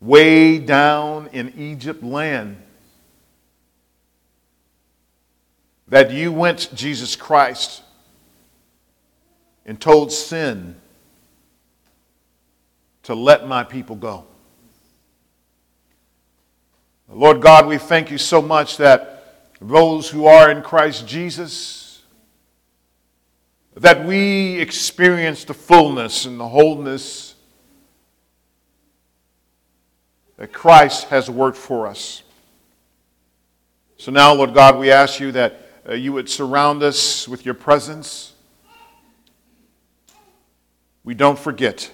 way down in Egypt land that you went, Jesus Christ, and told sin to let my people go. Lord God, we thank you so much that those who are in Christ Jesus, that we experience the fullness and the wholeness that Christ has worked for us. So now, Lord God, we ask you that uh, you would surround us with your presence. We don't forget.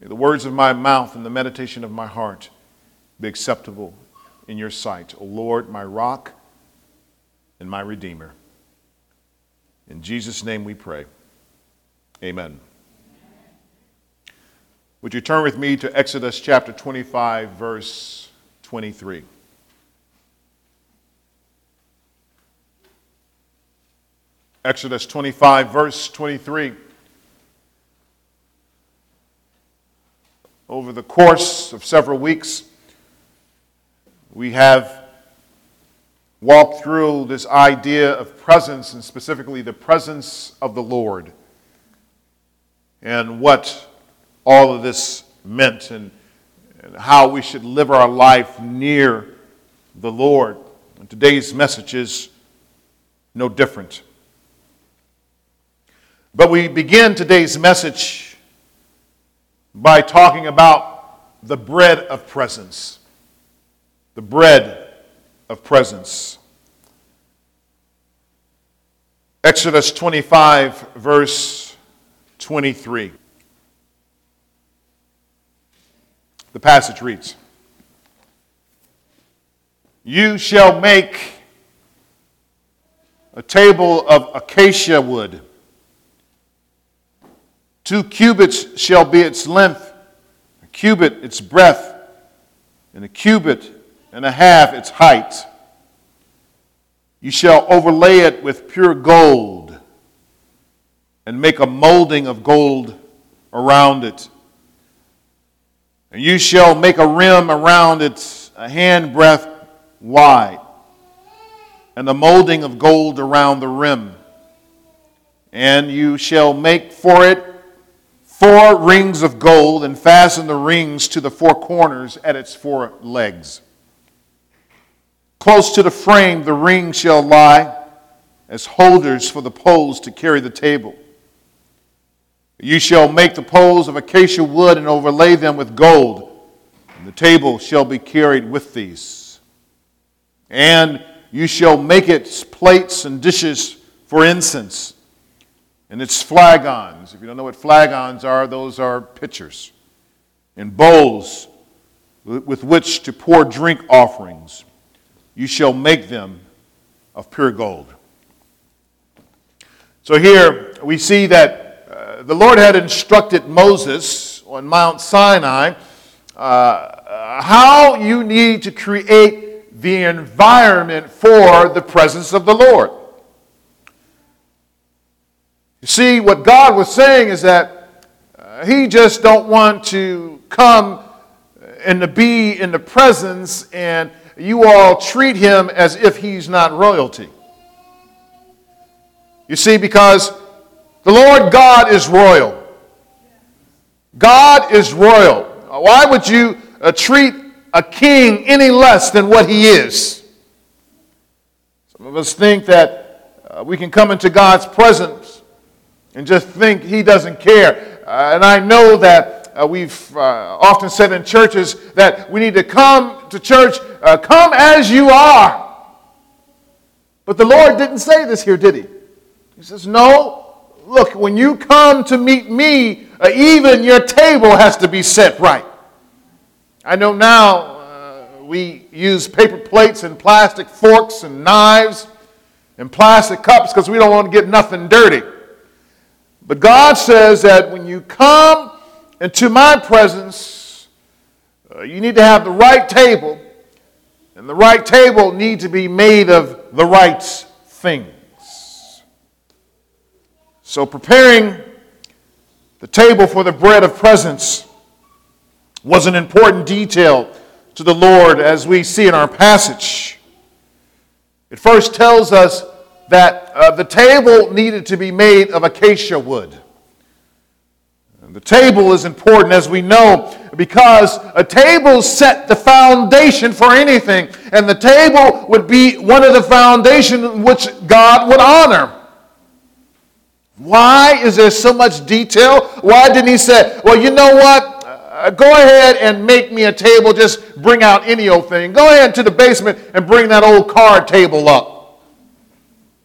May the words of my mouth and the meditation of my heart be acceptable in your sight, O Lord, my rock and my redeemer. In Jesus' name we pray. Amen. Would you turn with me to Exodus chapter 25, verse 23? Exodus 25, verse 23. Over the course of several weeks, we have walked through this idea of presence, and specifically the presence of the Lord, and what all of this meant, and, and how we should live our life near the Lord. And today's message is no different. But we begin today's message by talking about the bread of presence. The bread of presence. Exodus 25, verse 23. The passage reads You shall make a table of acacia wood Two cubits shall be its length, a cubit its breadth, and a cubit and a half its height. You shall overlay it with pure gold and make a molding of gold around it. And you shall make a rim around it a handbreadth wide, and a molding of gold around the rim. And you shall make for it four rings of gold and fasten the rings to the four corners at its four legs. Close to the frame, the rings shall lie as holders for the poles to carry the table. You shall make the poles of acacia wood and overlay them with gold, and the table shall be carried with these. And you shall make its plates and dishes for incense and its flagons. If you don't know what flagons are, those are pitchers and bowls with which to pour drink offerings. You shall make them of pure gold. So here we see that the Lord had instructed Moses on Mount Sinai uh, how you need to create the environment for the presence of the Lord. You see, what God was saying is that uh, He just don't want to come and to be in the presence and you all treat Him as if He's not royalty. You see, because the Lord God is royal. God is royal. Why would you uh, treat a king any less than what he is? Some of us think that uh, we can come into God's presence and just think he doesn't care. Uh, and I know that uh, we've uh, often said in churches that we need to come to church, uh, come as you are. But the Lord didn't say this here, did he? He says, No, look, when you come to meet me, uh, even your table has to be set right. I know now uh, we use paper plates and plastic forks and knives and plastic cups because we don't want to get nothing dirty. But God says that when you come into my presence, uh, you need to have the right table, and the right table needs to be made of the right things. So, preparing the table for the bread of presence was an important detail to the Lord as we see in our passage. It first tells us that uh, the table needed to be made of acacia wood. The table is important, as we know, because a table set the foundation for anything, and the table would be one of the foundations which God would honor. Why is there so much detail? Why didn't he say, well, you know what? Uh, go ahead and make me a table, just bring out any old thing. Go ahead to the basement and bring that old card table up.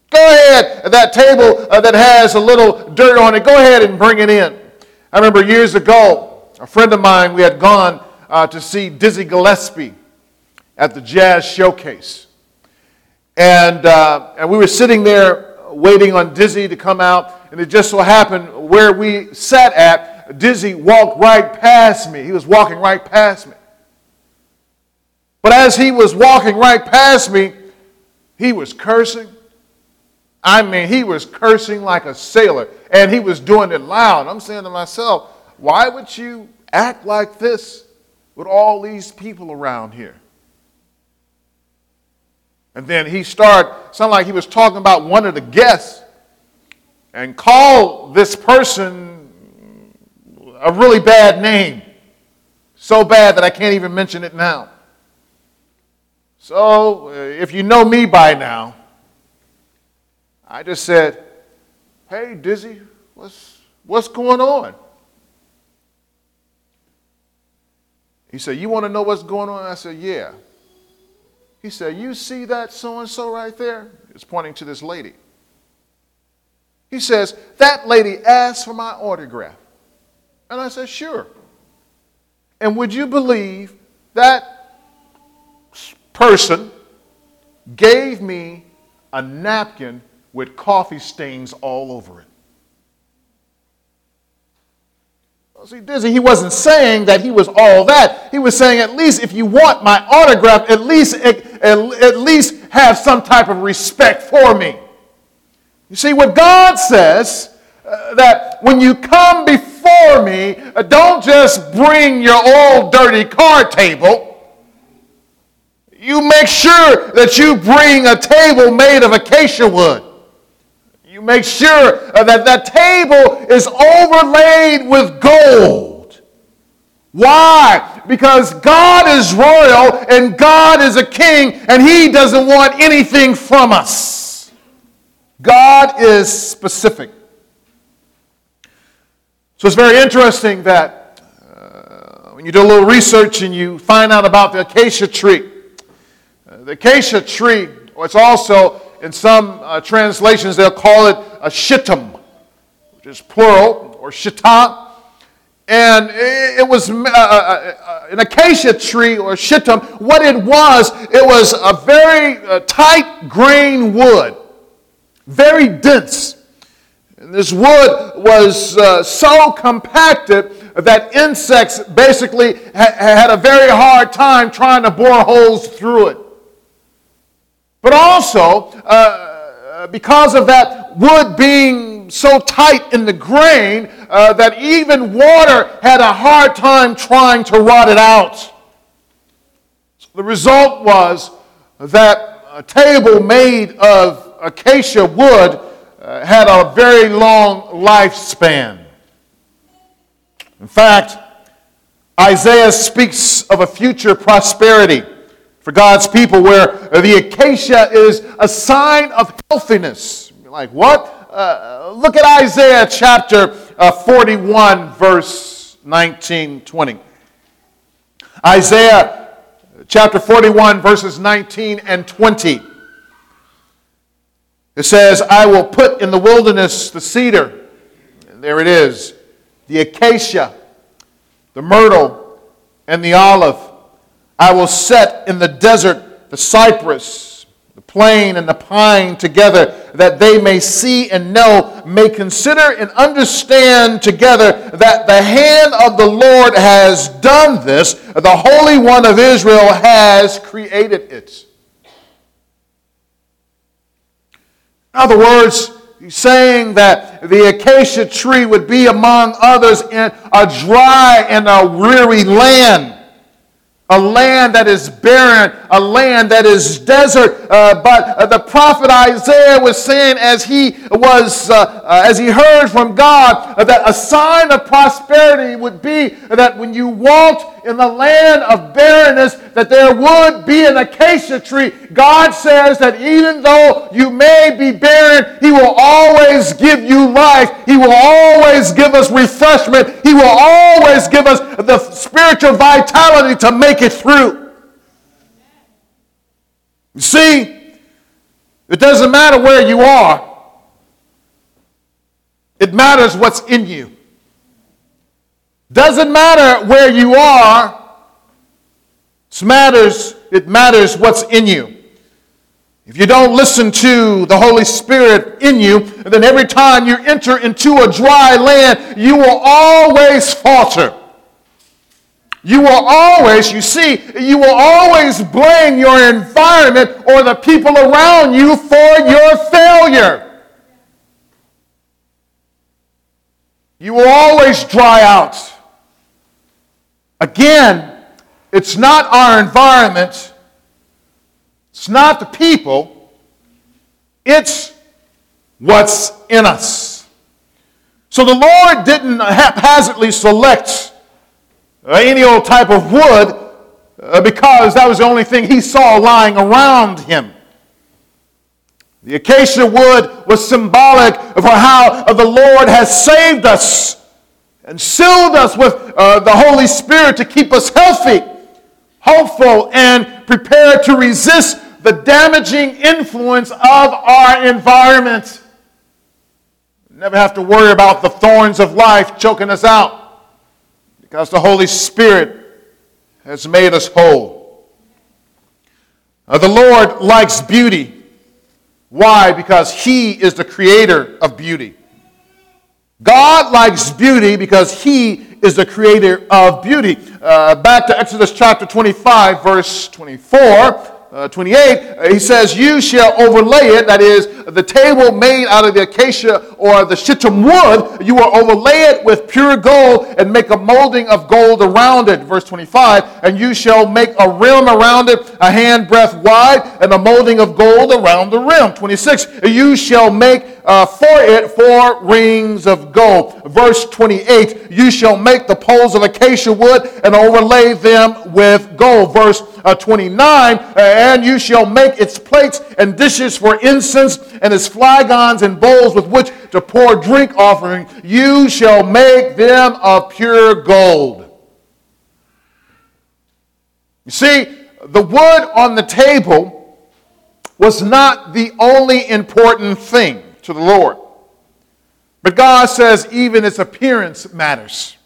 Go ahead, that table uh, that has a little dirt on it, go ahead and bring it in. I remember years ago, a friend of mine, we had gone uh, to see Dizzy Gillespie at the Jazz Showcase. And, uh, and we were sitting there waiting on Dizzy to come out, and it just so happened where we sat at, Dizzy walked right past me. He was walking right past me. But as he was walking right past me, he was cursing I mean, he was cursing like a sailor, and he was doing it loud. I'm saying to myself, why would you act like this with all these people around here? And then he started, sounded like he was talking about one of the guests and call this person a really bad name. So bad that I can't even mention it now. So, uh, if you know me by now, I just said, Hey, Dizzy, what's, what's going on? He said, You want to know what's going on? I said, Yeah. He said, You see that so and so right there? He's pointing to this lady. He says, That lady asked for my autograph. And I said, Sure. And would you believe that person gave me a napkin with coffee stains all over it. See, Dizzy, he wasn't saying that he was all that. He was saying, at least if you want my autograph, at least, at, at least have some type of respect for me. You see, what God says, uh, that when you come before me, uh, don't just bring your old dirty card table you make sure that you bring a table made of acacia wood. You make sure uh, that that table is overlaid with gold. Why? Because God is royal and God is a king and he doesn't want anything from us. God is specific. So it's very interesting that uh, when you do a little research and you find out about the acacia tree, uh, the acacia tree, or it's also in some uh, translations, they'll call it a shittim, which is plural, or shita. And it was uh, uh, uh, an acacia tree or shittim. What it was, it was a very tight grain wood, very dense. And this wood was uh, so compacted that insects basically ha- had a very hard time trying to bore holes through it. But also, uh, because of that wood being so tight in the grain uh, that even water had a hard time trying to rot it out. So the result was that a table made of acacia wood uh, had a very long lifespan. In fact, Isaiah speaks of a future prosperity for God's people where the acacia is a sign of healthiness. You're like, what? Uh, look at Isaiah chapter uh, 41, verse 19, 20. Isaiah chapter 41, verses 19 and 20. It says, I will put in the wilderness the cedar, and there it is, the acacia, the myrtle, and the olive. I will set in the desert the cypress, the plane, and the pine together, that they may see and know, may consider and understand together that the hand of the Lord has done this, the Holy One of Israel has created it. In other words, saying that the acacia tree would be among others in a dry and a weary land a land that is barren, a land that is desert. Uh, but uh, the prophet Isaiah was saying, as he was, uh, uh as he heard from God, that a sign of prosperity would be that when you walked in the land of barrenness, that there would be an acacia tree. God says that even though you may be barren, He will always give you life. He will always give us refreshment. He will always give us the spiritual vitality to make it through. You see, it doesn't matter where you are, it matters what's in you. Doesn't matter where you are, it matters, it matters what's in you. If you don't listen to the Holy Spirit in you, then every time you enter into a dry land, you will always falter. You will always, you see, you will always blame your environment or the people around you for your failure. You will always dry out. Again, it's not our environment, it's not the people, it's what's in us. So the Lord didn't haphazardly select any old type of wood uh, because that was the only thing he saw lying around him. The acacia wood was symbolic of how the Lord has saved us and sealed us with uh, the Holy Spirit to keep us healthy, hopeful, and prepared to resist the damaging influence of our environment. Never have to worry about the thorns of life choking us out because the Holy Spirit has made us whole. Uh, the Lord likes beauty. Why? Because He is the creator of beauty. God likes beauty because he is the creator of beauty. Uh, back to Exodus chapter 25, verse 24 uh, 28, uh, he says, You shall overlay it, that is, the table made out of the acacia or the shittim wood, you will overlay it with pure gold and make a molding of gold around it. Verse 25, and you shall make a rim around it, a handbreadth wide, and a molding of gold around the rim. 26, you shall make uh, for it four rings of gold. Verse 28, you shall make the poles of acacia wood and overlay them with gold. Verse uh, 29, and you shall make its plates and dishes for incense and its flagons and bowls with which to pour drink offering. You shall make them of pure gold. You see, the wood on the table was not the only important thing to the Lord. But God says even its appearance matters.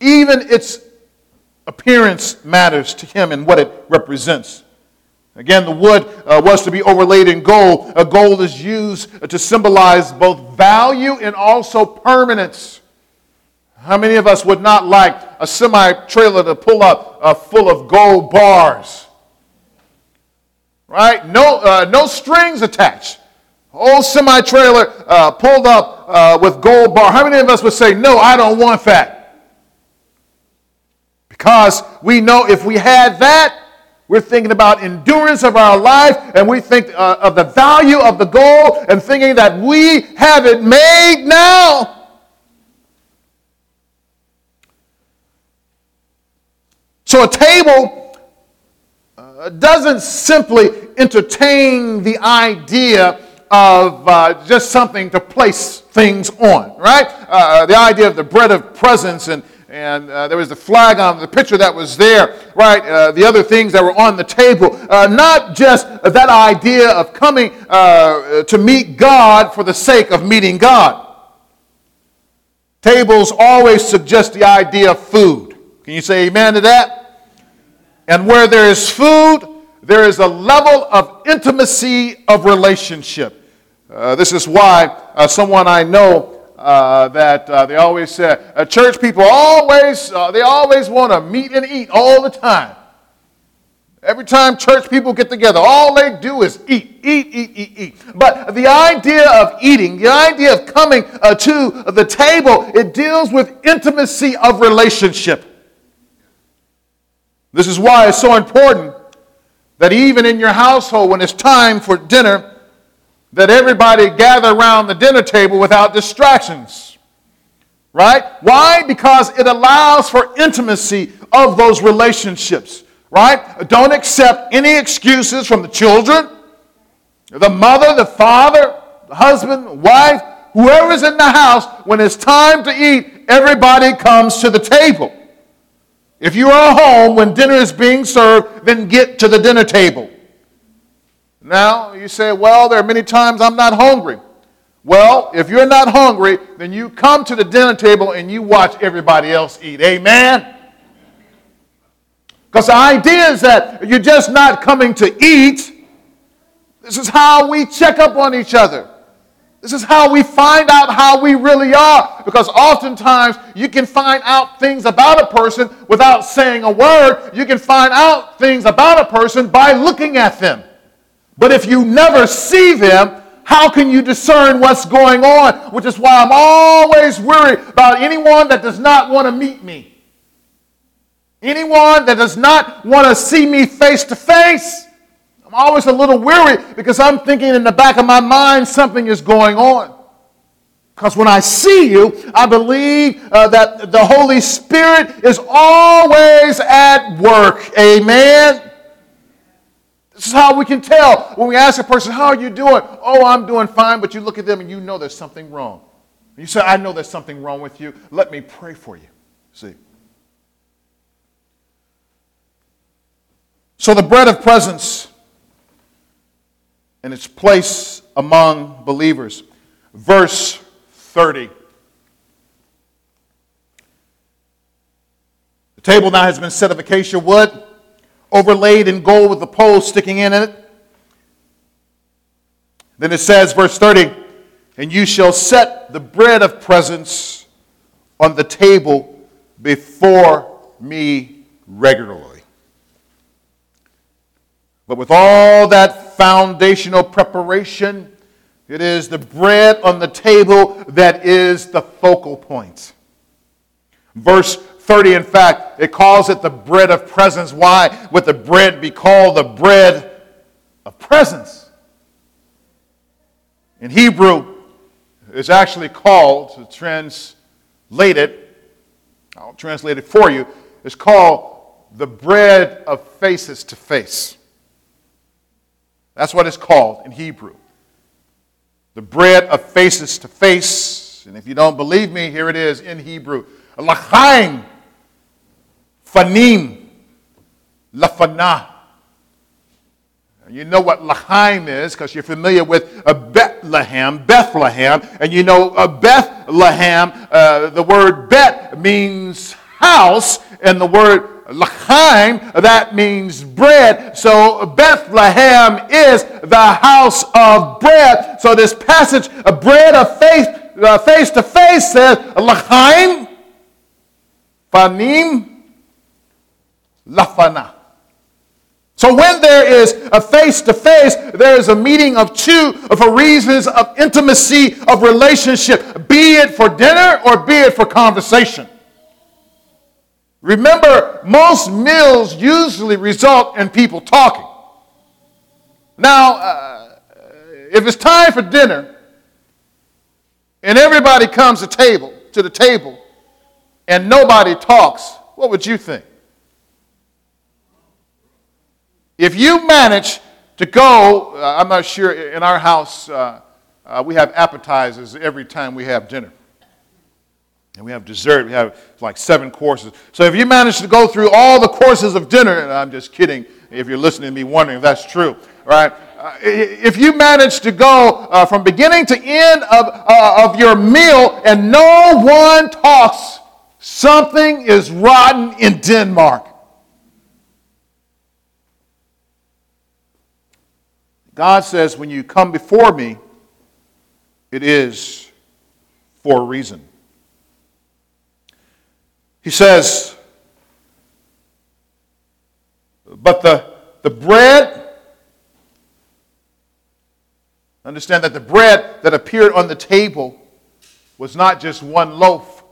Even its appearance matters to him and what it represents. Again, the wood uh, was to be overlaid in gold. Uh, gold is used to symbolize both value and also permanence. How many of us would not like a semi trailer to pull up uh, full of gold bars? Right? No, uh, no strings attached. Whole semi trailer uh, pulled up uh, with gold bar. How many of us would say, No, I don't want that? Because we know if we had that, we're thinking about endurance of our life and we think uh, of the value of the goal and thinking that we have it made now. So a table uh, doesn't simply entertain the idea of uh, just something to place things on, right? Uh, the idea of the bread of presence and and uh, there was the flagon the picture that was there, right? Uh, the other things that were on the table. Uh, not just that idea of coming uh, to meet God for the sake of meeting God. Tables always suggest the idea of food. Can you say amen to that? And where there is food, there is a level of intimacy of relationship. Uh, this is why uh, someone I know uh, that uh, they always say, uh, church people always, uh, they always want to meet and eat all the time. Every time church people get together, all they do is eat, eat, eat, eat, eat. But the idea of eating, the idea of coming uh, to the table, it deals with intimacy of relationship. This is why it's so important that even in your household, when it's time for dinner, that everybody gather around the dinner table without distractions. Right? Why? Because it allows for intimacy of those relationships right? Don't accept any excuses from the children, the mother, the father, the husband, wife, whoever's in the house. When it's time to eat, everybody comes to the table. If you are home when dinner is being served, then get to the dinner table. Now, you say, well, there are many times I'm not hungry. Well, if you're not hungry, then you come to the dinner table and you watch everybody else eat. Amen? Because the idea is that you're just not coming to eat. This is how we check up on each other. This is how we find out how we really are. Because oftentimes you can find out things about a person without saying a word. You can find out things about a person by looking at them. But if you never see them, how can you discern what's going on? Which is why I'm always worried about anyone that does not want to meet me. Anyone that does not want to see me face to face, I'm always a little weary because I'm thinking in the back of my mind something is going on. Because when I see you, I believe uh, that the Holy Spirit is always at work. Amen. This is how we can tell when we ask a person, How are you doing? Oh, I'm doing fine. But you look at them and you know there's something wrong. You say, I know there's something wrong with you. Let me pray for you. See? So the bread of presence and its place among believers. Verse 30. The table now has been set of acacia wood, overlaid in gold with the pole sticking in it. Then it says, verse 30, and you shall set the bread of presence on the table before me regularly. But with all that foundational preparation, it is the bread on the table that is the focal point. Verse 30, in fact, it calls it the bread of presence. Why would the bread be called the bread of presence? In Hebrew, it's actually called, to translate it, I'll translate it for you, it's called the bread of faces to face. That's what it's called in Hebrew. The bread of faces to face. And if you don't believe me, here it is in Hebrew. Lachaim, fanim, lafana. You know what Lachaim is because you're familiar with a Bethlehem, Bethlehem, and you know a Bethlehem. Uh, the word Bet means house, and the word Lachaim, that means bread. So Bethlehem is the house of bread. So this passage, a bread of faith, uh, face to face says Lachaim, Fanim, Lafana. So when there is a face to face, there is a meeting of two for reasons of intimacy, of relationship, be it for dinner or be it for conversation. Remember, most meals usually result in people talking. Now, uh, if it's time for dinner and everybody comes to table to the table and nobody talks, what would you think? If you manage to go, uh, I'm not sure, in our house, uh, uh we have appetizers every time we have dinner. And we have dessert. We have like seven courses. So if you manage to go through all the courses of dinner, and I'm just kidding if you're listening to me wondering if that's true, right? Uh, if you manage to go uh, from beginning to end of, uh, of your meal and no one talks, something is rotten in Denmark. God says, when you come before me, it is for a reason. He says, But the the bread, understand that the bread that appeared on the table was not just one loaf.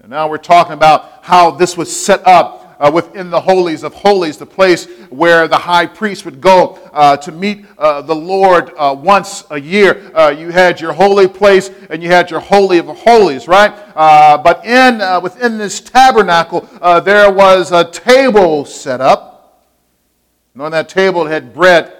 And now we're talking about how this was set up uh, within the holies of holies, the place where the high priest would go uh, to meet uh, the Lord uh, once a year. Uh, you had your holy place and you had your holy of holies, right? Uh, but in within this tabernacle, there was a table set up, and on that table it had bread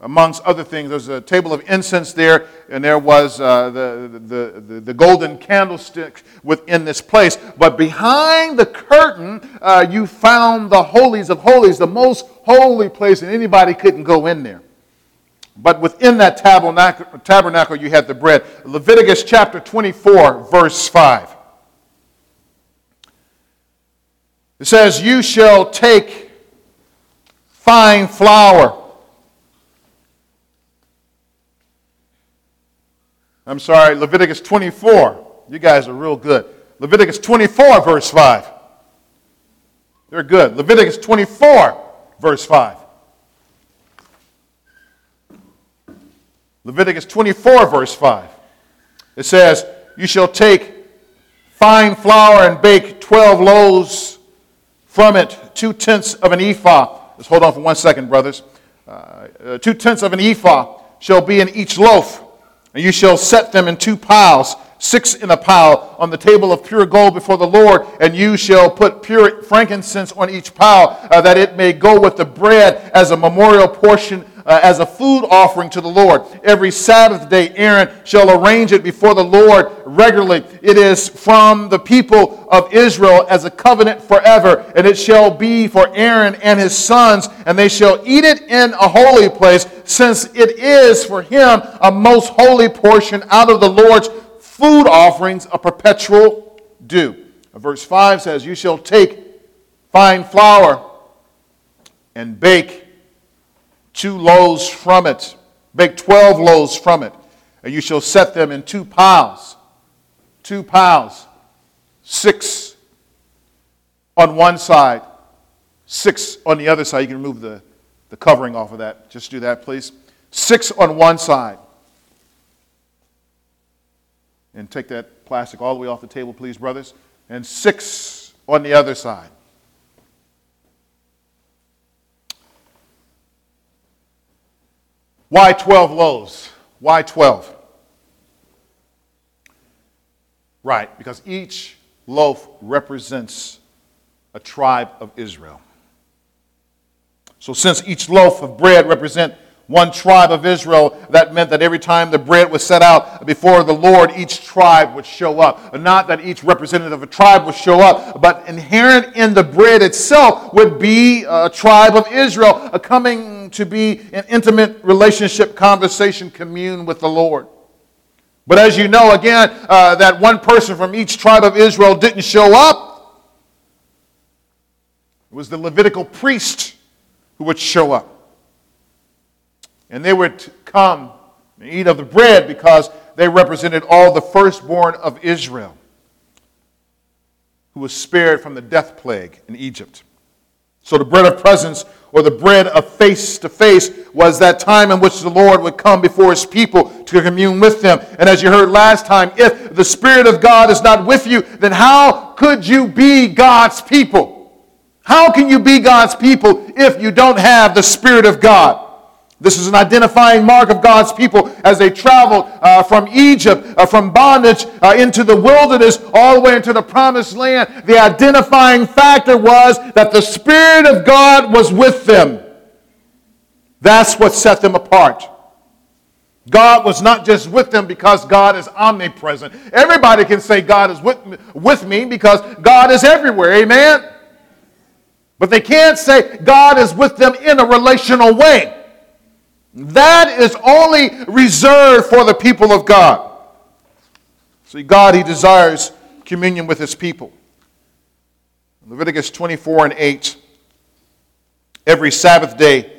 amongst other things. There's a table of incense there, and there was uh, the, the, the, the, golden candlestick within this place. But behind the curtain, uh, you found the holies of holies, the most holy place, and anybody couldn't go in there. But within that tabernacle, tabernacle you had the bread. Leviticus chapter 24, verse 5. It says, You shall take fine flour I'm sorry, Leviticus 24. You guys are real good. Leviticus 24, verse 5. They're good. Leviticus 24, verse 5. Leviticus 24, verse 5. It says, You shall take fine flour and bake 12 loaves from it, two tenths of an ephah. Let's hold on for one second, brothers. Uh, uh, two tenths of an ephah shall be in each loaf and you shall set them in two piles, six in a pile, on the table of pure gold before the Lord. And you shall put pure frankincense on each pile, uh, that it may go with the bread as a memorial portion uh, as a food offering to the Lord. Every Sabbath day, Aaron shall arrange it before the Lord regularly. It is from the people of Israel as a covenant forever, and it shall be for Aaron and his sons, and they shall eat it in a holy place, since it is for him a most holy portion out of the Lord's food offerings, a perpetual due. Verse 5 says, You shall take fine flour and bake two loaves from it. Bake 12 loaves from it. And you shall set them in two piles. Two piles. Six on one side, six on the other side. You can remove the, the covering off of that. Just do that, please. Six on one side. And take that plastic all the way off the table, please, brothers. And six on the other side. Why 12 loaves? Why 12? Right, because each loaf represents a tribe of Israel. So, since each loaf of bread represent one tribe of Israel, that meant that every time the bread was set out before the Lord, each tribe would show up. Not that each representative of a tribe would show up, but inherent in the bread itself would be a tribe of Israel coming to be an intimate relationship, conversation, commune with the Lord. But as you know, again, uh, that one person from each tribe of Israel didn't show up. It was the Levitical priest who would show up. And they would come and eat of the bread because they represented all the firstborn of Israel who was spared from the death plague in Egypt. So the bread of presence or the bread of face to face was that time in which the Lord would come before his people to commune with them. And as you heard last time, if the Spirit of God is not with you, then how could you be God's people? How can you be God's people if you don't have the Spirit of God? This is an identifying mark of God's people as they traveled uh, from Egypt, uh, from bondage uh, into the wilderness, all the way into the promised land. The identifying factor was that the Spirit of God was with them. That's what set them apart. God was not just with them because God is omnipresent. Everybody can say God is with me, with me because God is everywhere. Amen? But they can't say God is with them in a relational way. That is only reserved for the people of God. See, God, He desires communion with His people. Leviticus 24 and 8. Every Sabbath day,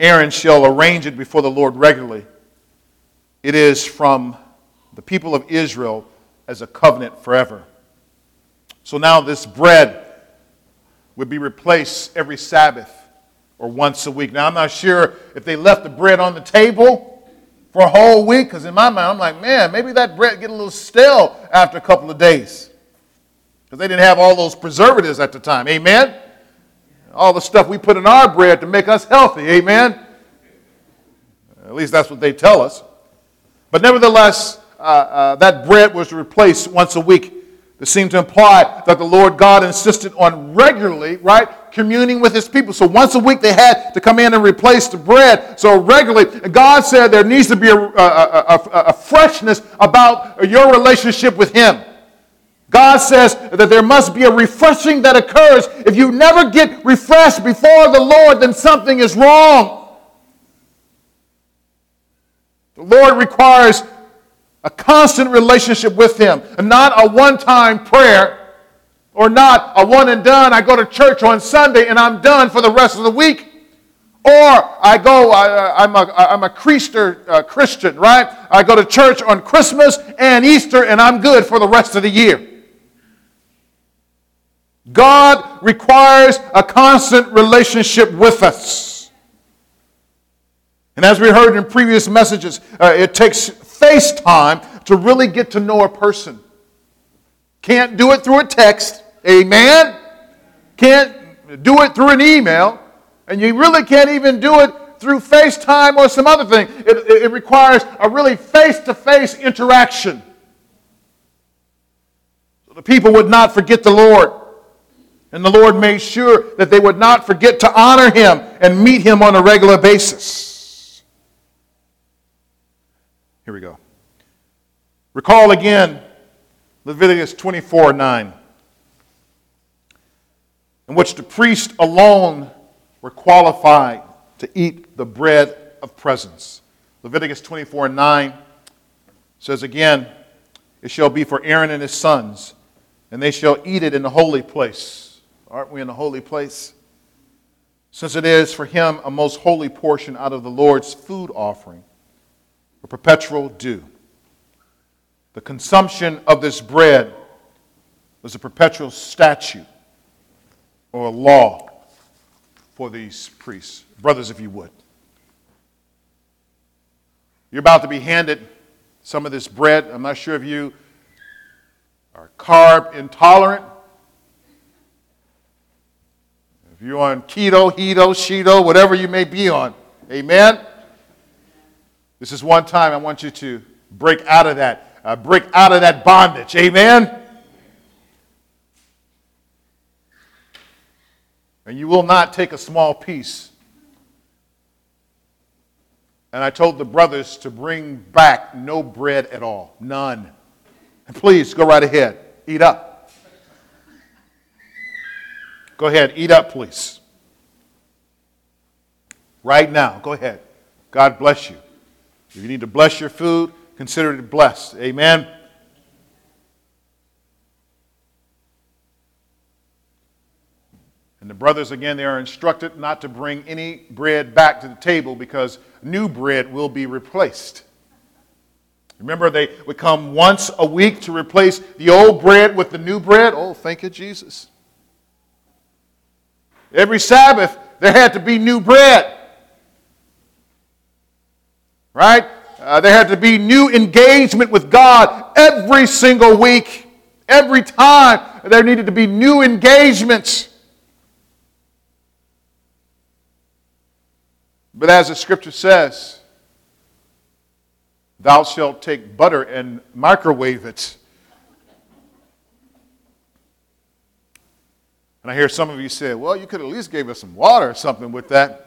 Aaron shall arrange it before the Lord regularly. It is from the people of Israel as a covenant forever. So now this bread would be replaced every Sabbath or once a week. Now, I'm not sure if they left the bread on the table for a whole week, because in my mind, I'm like, man, maybe that bread get a little stale after a couple of days. Because they didn't have all those preservatives at the time. Amen? All the stuff we put in our bread to make us healthy. Amen? At least that's what they tell us. But nevertheless, uh, uh, that bread was replaced once a week. This seemed to imply that the Lord God insisted on regularly, right, communing with his people. So once a week they had to come in and replace the bread. So regularly, God said there needs to be a, a, a, a freshness about your relationship with him. God says that there must be a refreshing that occurs. If you never get refreshed before the Lord, then something is wrong. The Lord requires a constant relationship with Him, and not a one time prayer or not a one and done. I go to church on Sunday and I'm done for the rest of the week. Or I go, I, am a, I'm a Creaster, uh, Christian, right? I go to church on Christmas and Easter and I'm good for the rest of the year. God requires a constant relationship with us. And as we heard in previous messages, uh, it takes face time to really get to know a person. Can't do it through a text, amen? Can't do it through an email, and you really can't even do it through FaceTime or some other thing. It, it, it requires a really face to face interaction. So the people would not forget the Lord. And the Lord made sure that they would not forget to honor him and meet him on a regular basis. Here we go. Recall again Leviticus 24 9, in which the priest alone were qualified to eat the bread of presence. Leviticus 24 9 says again, It shall be for Aaron and his sons, and they shall eat it in the holy place. Aren't we in the holy place? Since it is for him a most holy portion out of the Lord's food offering a perpetual due. The consumption of this bread was a perpetual statute or a law for these priests. Brothers, if you would. You're about to be handed some of this bread. I'm not sure if you are carb intolerant. If you're on keto, keto, shido, whatever you may be on. Amen. This is one time I want you to break out of that, uh, break out of that bondage. Amen? And you will not take a small piece. And I told the brothers to bring back no bread at all. None. And please go right ahead. Eat up. Go ahead. Eat up, please. Right now. Go ahead. God bless you. If you need to bless your food, consider it blessed. Amen. And the brothers, again, they are instructed not to bring any bread back to the table because new bread will be replaced. Remember, they would come once a week to replace the old bread with the new bread. Oh, thank you, Jesus. Every Sabbath, there had to be new bread right? Uh, there had to be new engagement with God every single week. Every time there needed to be new engagements. But as the scripture says, thou shalt take butter and microwave it. And I hear some of you say, well, you could at least give us some water or something with that.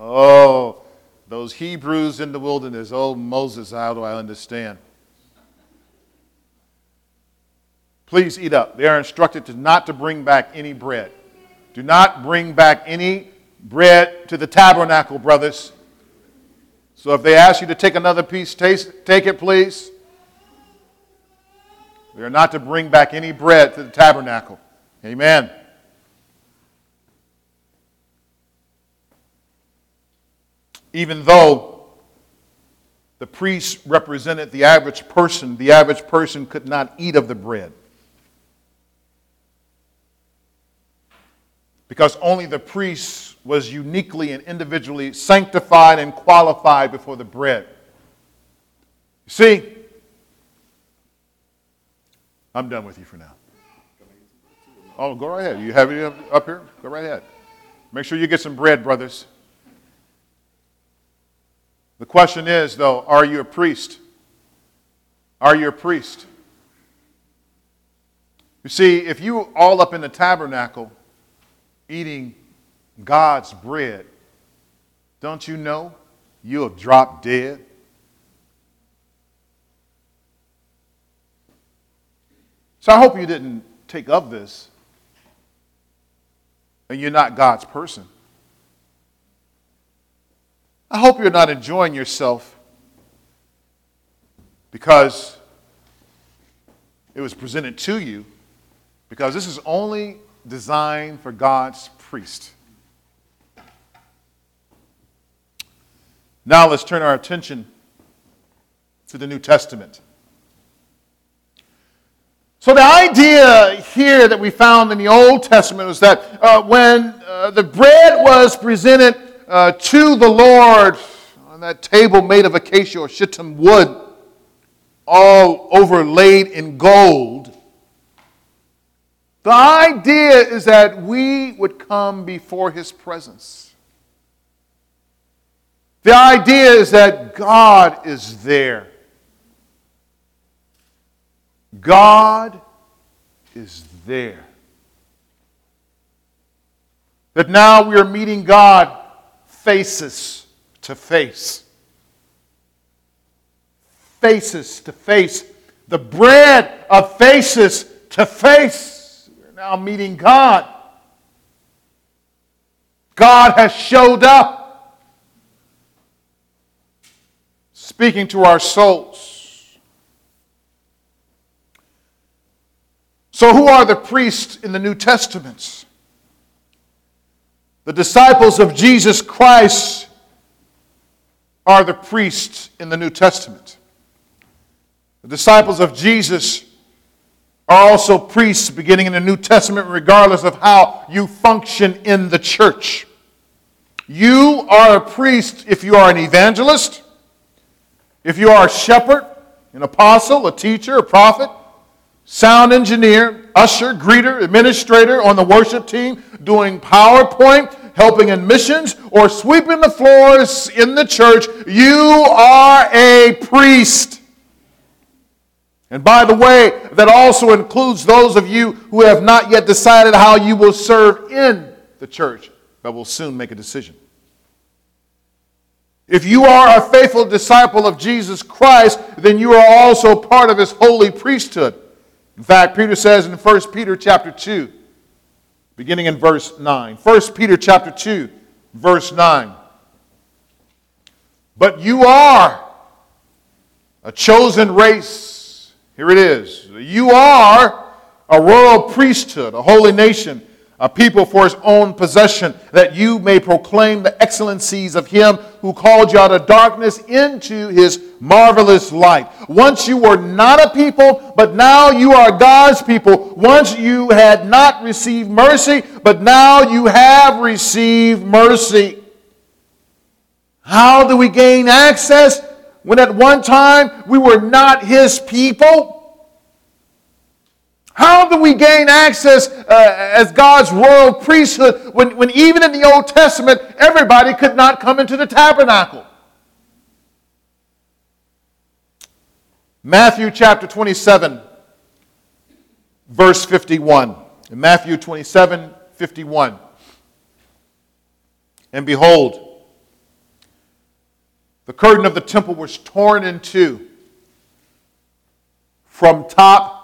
Oh, those Hebrews in the wilderness. Oh, Moses, how do I understand? Please eat up. They are instructed to not to bring back any bread. Do not bring back any bread to the tabernacle, brothers. So if they ask you to take another piece, taste, take it, please. We are not to bring back any bread to the tabernacle. Amen. Even though the priest represented the average person, the average person could not eat of the bread. because only the priest was uniquely and individually sanctified and qualified before the bread. You see, I'm done with you for now. Oh, go right ahead. You have it up here? Go right ahead. Make sure you get some bread, brothers. The question is, though, are you a priest? Are you a priest? You see, if you all up in the tabernacle eating God's bread, don't you know you'll drop dead? So I hope you didn't take of this and you're not God's person. I hope you're not enjoying yourself because it was presented to you, because this is only designed for God's priest. Now let's turn our attention to the New Testament. So, the idea here that we found in the Old Testament was that uh, when uh, the bread was presented uh, to the Lord on that table made of acacia or shittim wood, all overlaid in gold, the idea is that we would come before his presence. The idea is that God is there. God is there. That now we are meeting God faces to face. Faces to face. The bread of faces to face. We're now meeting God. God has showed up, speaking to our souls. So, who are the priests in the New Testaments? The disciples of Jesus Christ are the priests in the New Testament. The disciples of Jesus are also priests beginning in the New Testament, regardless of how you function in the church. You are a priest if you are an evangelist, if you are a shepherd, an apostle, a teacher, a prophet, sound engineer, usher, greeter, administrator on the worship team, doing PowerPoint, helping in missions, or sweeping the floors in the church, you are a priest. And by the way, that also includes those of you who have not yet decided how you will serve in the church, but will soon make a decision. If you are a faithful disciple of Jesus Christ, then you are also part of his holy priesthood. In fact, Peter says in 1 Peter chapter 2, beginning in verse 9. 1 Peter chapter 2, verse 9. But you are a chosen race. Here it is. You are a royal priesthood, a holy nation a people for his own possession, that you may proclaim the excellencies of him who called you out of darkness into his marvelous light. Once you were not a people, but now you are God's people. Once you had not received mercy, but now you have received mercy. How do we gain access when at one time we were not his people? How do we gain access uh, as God's royal priesthood when, when even in the Old Testament everybody could not come into the tabernacle? Matthew chapter 27, verse 51. In Matthew 27, 51. And behold, the curtain of the temple was torn in two from top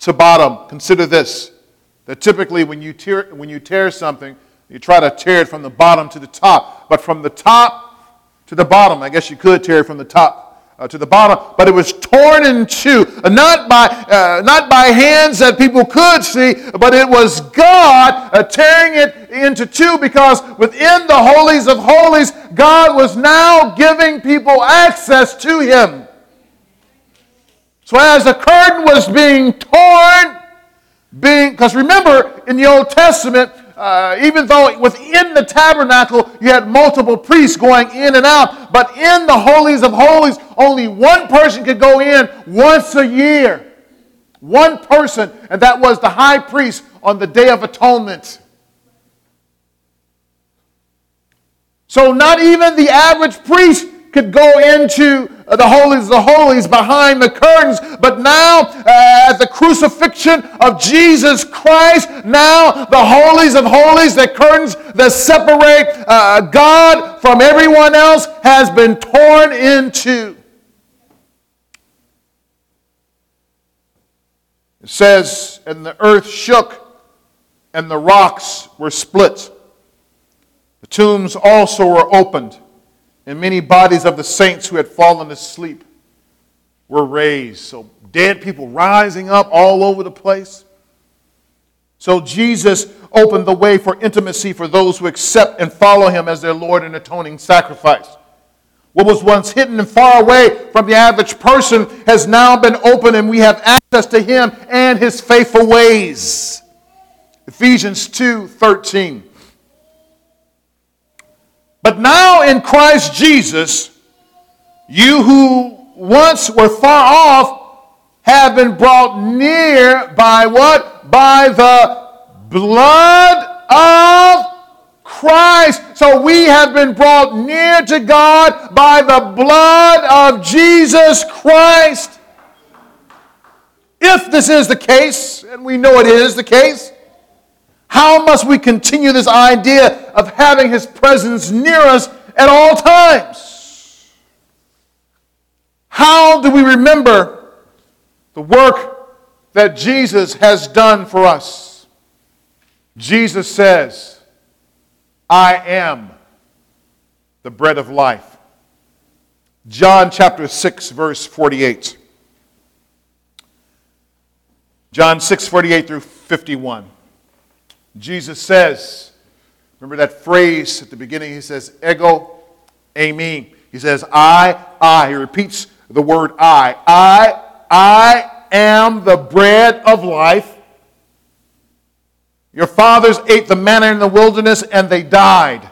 to bottom. Consider this that typically when you, tear, when you tear something, you try to tear it from the bottom to the top. But from the top to the bottom, I guess you could tear it from the top uh, to the bottom, but it was torn in two, uh, not by uh, not by hands that people could see, but it was God uh, tearing it into two because within the holies of holies, God was now giving people access to Him. So as the curtain was being torn, being because remember in the Old Testament, uh, even though within the tabernacle you had multiple priests going in and out, but in the holies of holies, only one person could go in once a year. One person, and that was the high priest on the Day of Atonement. So, not even the average priest could go into the holies the holies behind the curtains. But now, uh, at the crucifixion of Jesus Christ, now the holies of holies, the curtains that separate uh, God from everyone else, has been torn into. It says, and the earth shook, and the rocks were split. The tombs also were opened and many bodies of the saints who had fallen asleep were raised. So, dead people rising up all over the place. So, Jesus opened the way for intimacy for those who accept and follow him as their Lord and atoning sacrifice. What was once hidden and far away from the average person has now been opened, and we have access to him and his faithful ways. Ephesians 2 13. But now in Christ Jesus, you who once were far off have been brought near by what? By the blood of Christ. So we have been brought near to God by the blood of Jesus Christ. If this is the case, and we know it is the case, how must we continue this idea of having His presence near us at all times? How do we remember the work that Jesus has done for us? Jesus says, I am the bread of life. John chapter 6, verse 48. John 6, 48 through 51. Jesus says, remember that phrase at the beginning? He says, ego eimi. He says, I, I. He repeats the word I. I, I am the bread of life. Your fathers ate the manna in the wilderness and they died.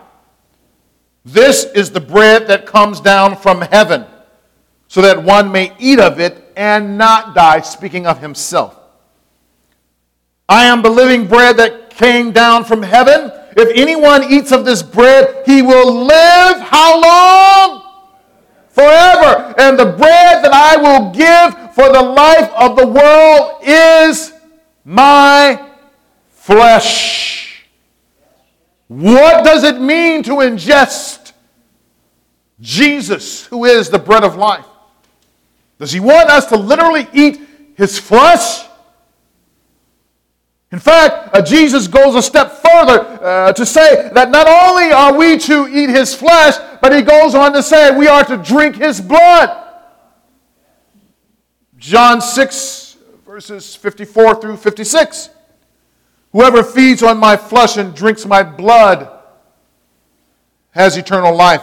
This is the bread that comes down from heaven, so that one may eat of it and not die, speaking of himself. I am the living bread that came down from heaven. If anyone eats of this bread, he will live how long? Forever. And the bread that I will give for the life of the world is my flesh. What does it mean to ingest Jesus, who is the bread of life? Does he want us to literally eat his flesh? In fact, uh, Jesus goes a step further uh, to say that not only are we to eat his flesh, but he goes on to say we are to drink his blood. John 6, verses 54 through 56. Whoever feeds on my flesh and drinks my blood has eternal life,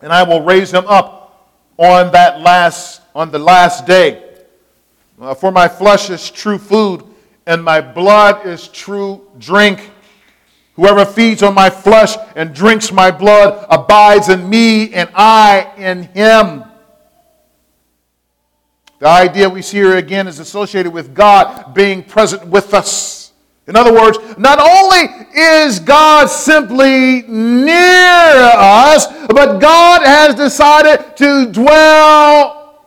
and I will raise him up on that last on the last day. Uh, for my flesh is true food and my blood is true drink. Whoever feeds on my flesh and drinks my blood abides in me, and I in him. The idea we see here again is associated with God being present with us. In other words, not only is God simply near us, but God has decided to dwell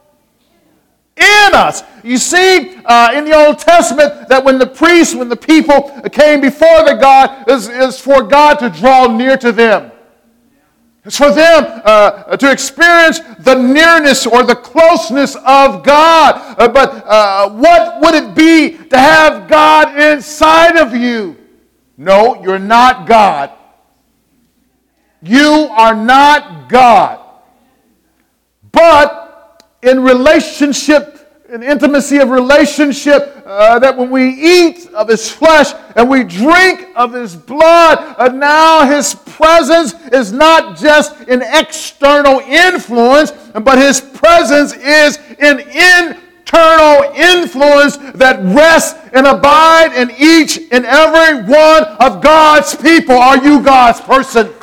in us. You see uh, in the Old Testament that when the priests, when the people came before the God, is, is for God to draw near to them. It's for them uh, to experience the nearness or the closeness of God. Uh, but uh, what would it be to have God inside of you? No, you're not God. You are not God. But in relationship an intimacy of relationship uh, that when we eat of his flesh and we drink of his blood, uh, now his presence is not just an external influence, but his presence is an internal influence that rests and abide in each and every one of God's people. Are you God's person?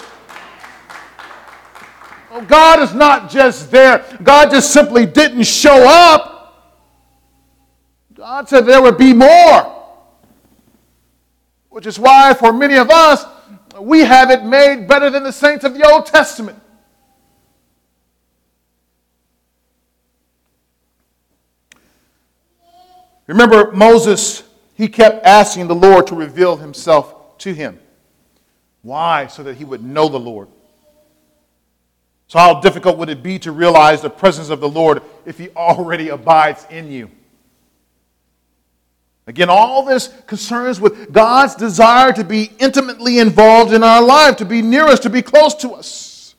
Oh, God is not just there. God just simply didn't show up. God said there would be more. Which is why, for many of us, we have it made better than the saints of the Old Testament. Remember, Moses, he kept asking the Lord to reveal himself to him. Why? So that he would know the Lord. So, how difficult would it be to realize the presence of the Lord if He already abides in you? Again, all this concerns with God's desire to be intimately involved in our life, to be near us, to be close to us.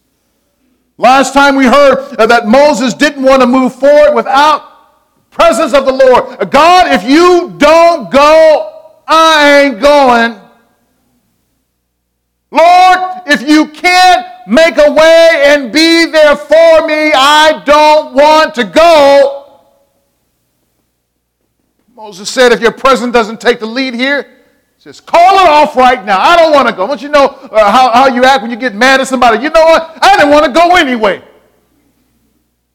Last time we heard uh, that Moses didn't want to move forward without presence of the Lord. God, if you don't go, I ain't going. Lord, if you can't make a way and be there for me. I don't want to go. Moses said, if your president doesn't take the lead here, just call it off right now. I don't want to go. Don't you know uh, how, how you act when you get mad at somebody? You know what? I didn't want to go anyway.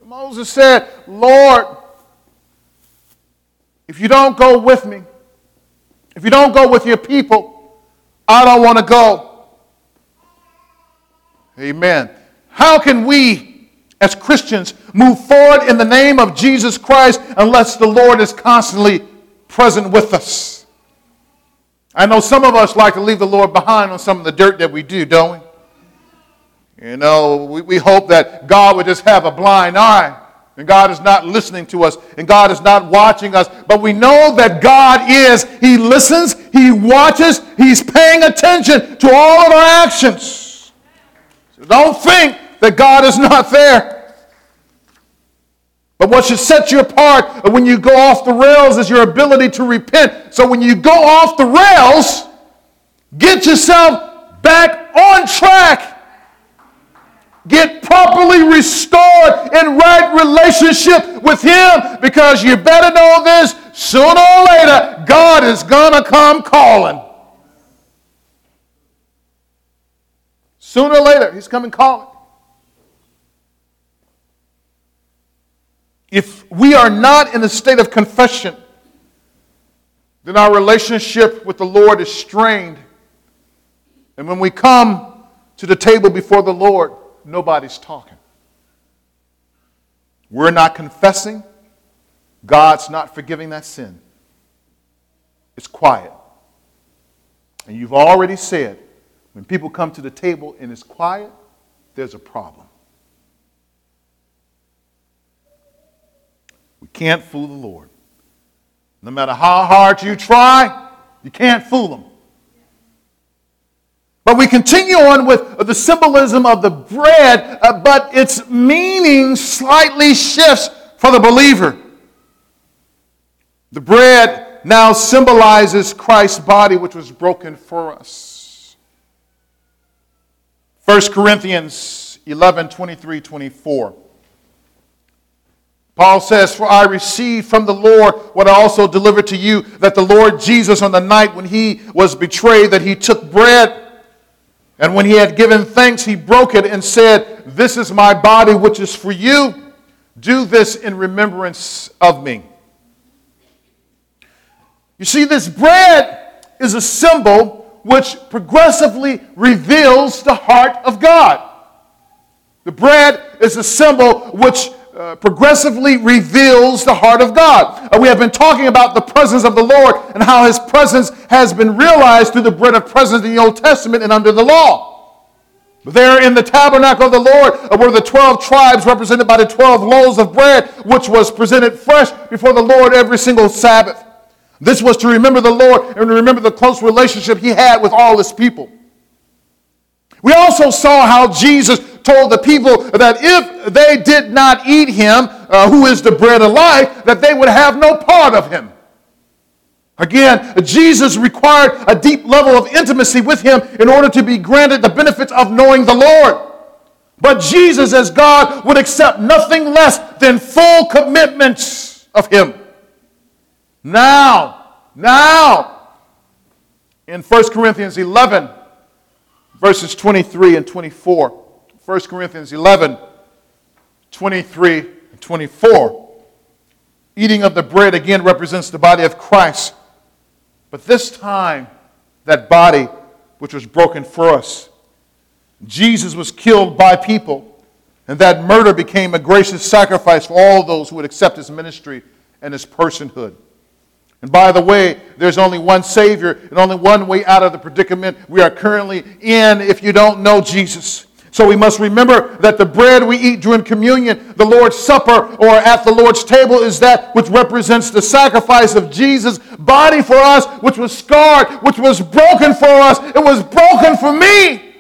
Moses said, Lord, if you don't go with me, if you don't go with your people, I don't want to go. Amen. How can we, as Christians, move forward in the name of Jesus Christ unless the Lord is constantly present with us? I know some of us like to leave the Lord behind on some of the dirt that we do, don't we? You know, we, we hope that God would just have a blind eye and God is not listening to us, and God is not watching us. But we know that God is. He listens, He watches, He's paying attention to all of our actions. So don't think that God is not there. But what should set you apart when you go off the rails is your ability to repent. So when you go off the rails, get yourself back on track. Get properly restored in right relationship with Him because you better know this sooner or later, God is going to come calling. Sooner or later, he's coming calling. If we are not in a state of confession, then our relationship with the Lord is strained. And when we come to the table before the Lord, nobody's talking. We're not confessing. God's not forgiving that sin. It's quiet. And you've already said, when people come to the table and it's quiet, there's a problem. Can't fool the Lord. No matter how hard you try, you can't fool him. But we continue on with the symbolism of the bread, uh, but its meaning slightly shifts for the believer. The bread now symbolizes Christ's body, which was broken for us. 1 Corinthians 11 23 24. Paul says, For I received from the Lord what I also delivered to you, that the Lord Jesus, on the night when he was betrayed, that he took bread, and when he had given thanks, he broke it and said, This is my body, which is for you. Do this in remembrance of me. You see, this bread is a symbol which progressively reveals the heart of God. The bread is a symbol which uh, progressively reveals the heart of God. Uh, we have been talking about the presence of the Lord and how his presence has been realized through the bread of presence in the Old Testament and under the law. There in the tabernacle of the Lord uh, were the 12 tribes represented by the 12 loaves of bread, which was presented fresh before the Lord every single Sabbath. This was to remember the Lord and to remember the close relationship he had with all his people. We also saw how Jesus told the people that if they did not eat him, uh, who is the bread of life, that they would have no part of him. Again, Jesus required a deep level of intimacy with him in order to be granted the benefits of knowing the Lord. But Jesus, as God, would accept nothing less than full commitments of him. Now, now, in 1 Corinthians 11, verses 23 and 24. 1 Corinthians 11, 23 and 24. Eating of the bread again represents the body of Christ. But this time, that body which was broken for us. Jesus was killed by people, and that murder became a gracious sacrifice for all those who would accept his ministry and his personhood. And by the way, there's only one Savior and only one way out of the predicament we are currently in if you don't know Jesus. So we must remember that the bread we eat during communion, the Lord's Supper, or at the Lord's table is that which represents the sacrifice of Jesus' body for us, which was scarred, which was broken for us. It was broken for me.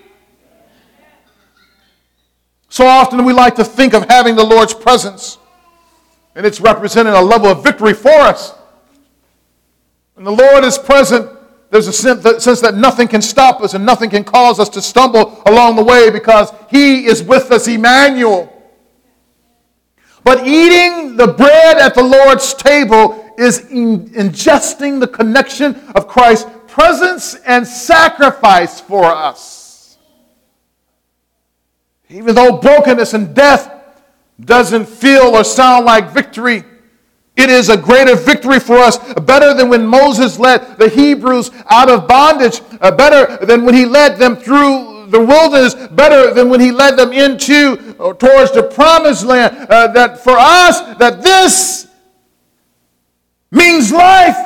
So often we like to think of having the Lord's presence, and it's representing a level of victory for us. When the Lord is present, there's a sense that nothing can stop us and nothing can cause us to stumble along the way because He is with us, Emmanuel. But eating the bread at the Lord's table is in, ingesting the connection of Christ's presence and sacrifice for us. Even though brokenness and death doesn't feel or sound like victory, it is a greater victory for us, better than when Moses led the Hebrews out of bondage, uh, better than when he led them through the wilderness, better than when he led them into or towards the promised land. Uh, that for us, that this means life.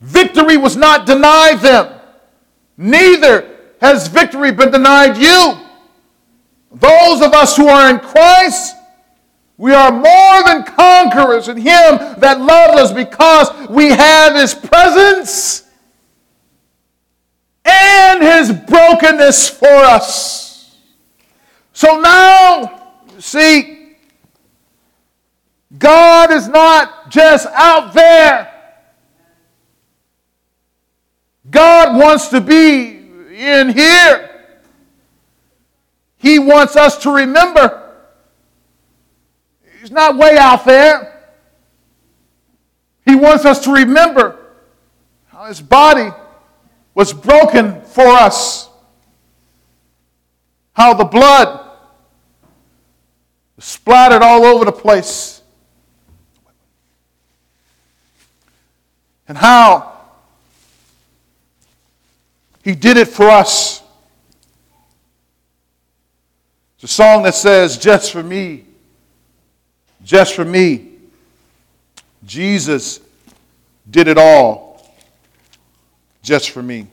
Victory was not denied them. Neither has victory been denied you. Those of us who are in Christ, we are more than conquerors in Him that loved us because we have His presence and His brokenness for us. So now, see, God is not just out there. God wants to be in here. He wants us to remember He's not way out there. He wants us to remember how his body was broken for us, how the blood was splattered all over the place, and how he did it for us. It's a song that says, Just for me just for me. Jesus did it all just for me.